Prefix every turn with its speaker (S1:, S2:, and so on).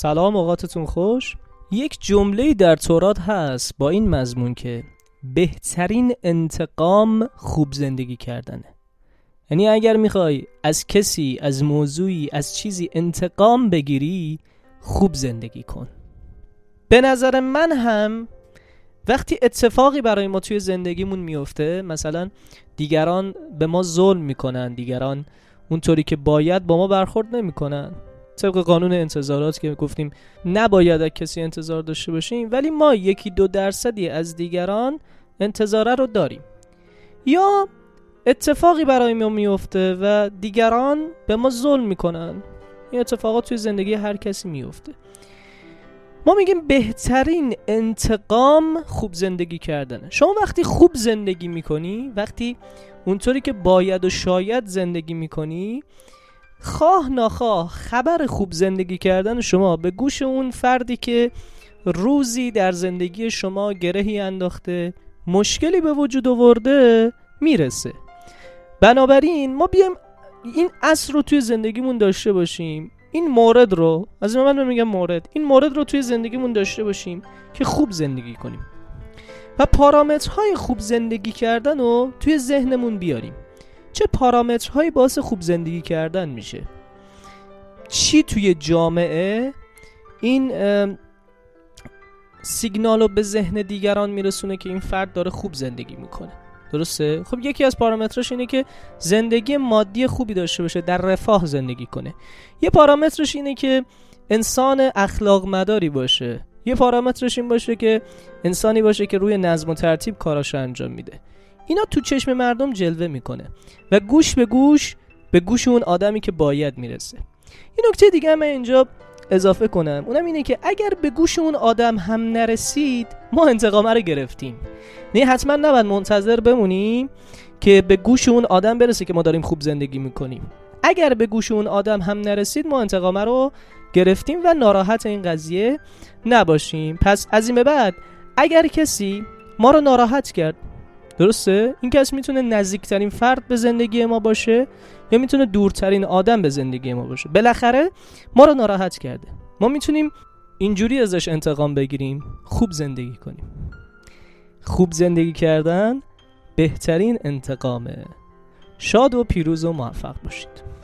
S1: سلام اوقاتتون خوش. یک جمله در تورات هست با این مضمون که بهترین انتقام خوب زندگی کردنه. یعنی اگر می‌خوای از کسی از موضوعی از چیزی انتقام بگیری خوب زندگی کن. به نظر من هم وقتی اتفاقی برای ما توی زندگیمون میفته مثلا دیگران به ما ظلم می‌کنن دیگران اونطوری که باید با ما برخورد نمی‌کنن. طبق قانون انتظارات که گفتیم نباید از کسی انتظار داشته باشیم ولی ما یکی دو درصدی از دیگران انتظاره رو داریم. یا اتفاقی برای ما میفته و دیگران به ما ظلم می‌کنن. این اتفاقات توی زندگی هر کسی میفته ما میگیم بهترین انتقام خوب زندگی کردنه. شما وقتی خوب زندگی می‌کنی وقتی اونطوری که باید و شاید زندگی می‌کنی خواه ناخواه خبر خوب زندگی کردن شما به گوش اون فردی که روزی در زندگی شما گرهی انداخته مشکلی به وجود آورده می‌رسه. بنابراین ما بیایم این اصل رو توی زندگیمون داشته باشیم. این مورد رو از این من میگم مورد این مورد رو توی زندگیمون داشته باشیم که خوب زندگی کنیم. و پارامترهای خوب زندگی کردن رو توی ذهنمون بیاریم. چه پارامترهایی باعث خوب زندگی کردن میشه. چی توی جامعه؟ این سیگنال رو به ذهن دیگران میرسونه که این فرد داره خوب زندگی می‌کنه. درسته؟ خب یکی از پارامترش اینه که زندگی مادی خوبی داشته باشه در رفاه زندگی کنه. یه پارامترش اینه که انسان اخلاق مداری باشه. یه پارامترش این باشه که انسانی باشه که روی نظم و ترتیب کاراش انجام میده. اینا تو چشم مردم جلوه می‌کنه و گوش به گوش به گوش اون آدمی که باید می‌رسه. این نکته دیگه من اینجا اضافه کنم اونم اینه که اگر به گوش اون آدم هم نرسید ما انتقامه رو گرفتیم. نه حتما نباید منتظر بمونیم که به گوش اون آدم برسه که ما داریم خوب زندگی می‌کنیم. اگر به گوش اون آدم هم نرسید ما انتقامه رو گرفتیم و ناراحت این قضیه نباشیم. پس از این به بعد اگر کسی ما رو ناراحت کرد درسته؟ این کس می‌تونه نزدیکترین فرد به زندگی ما باشه یا می‌تونه دورترین آدم به زندگی ما باشه؟ بالاخره ما رو ناراحت کرده. ما می‌تونیم اینجوری ازش انتقام بگیریم خوب زندگی کنیم. خوب زندگی کردن بهترین انتقامه. شاد و پیروز و موفق باشید.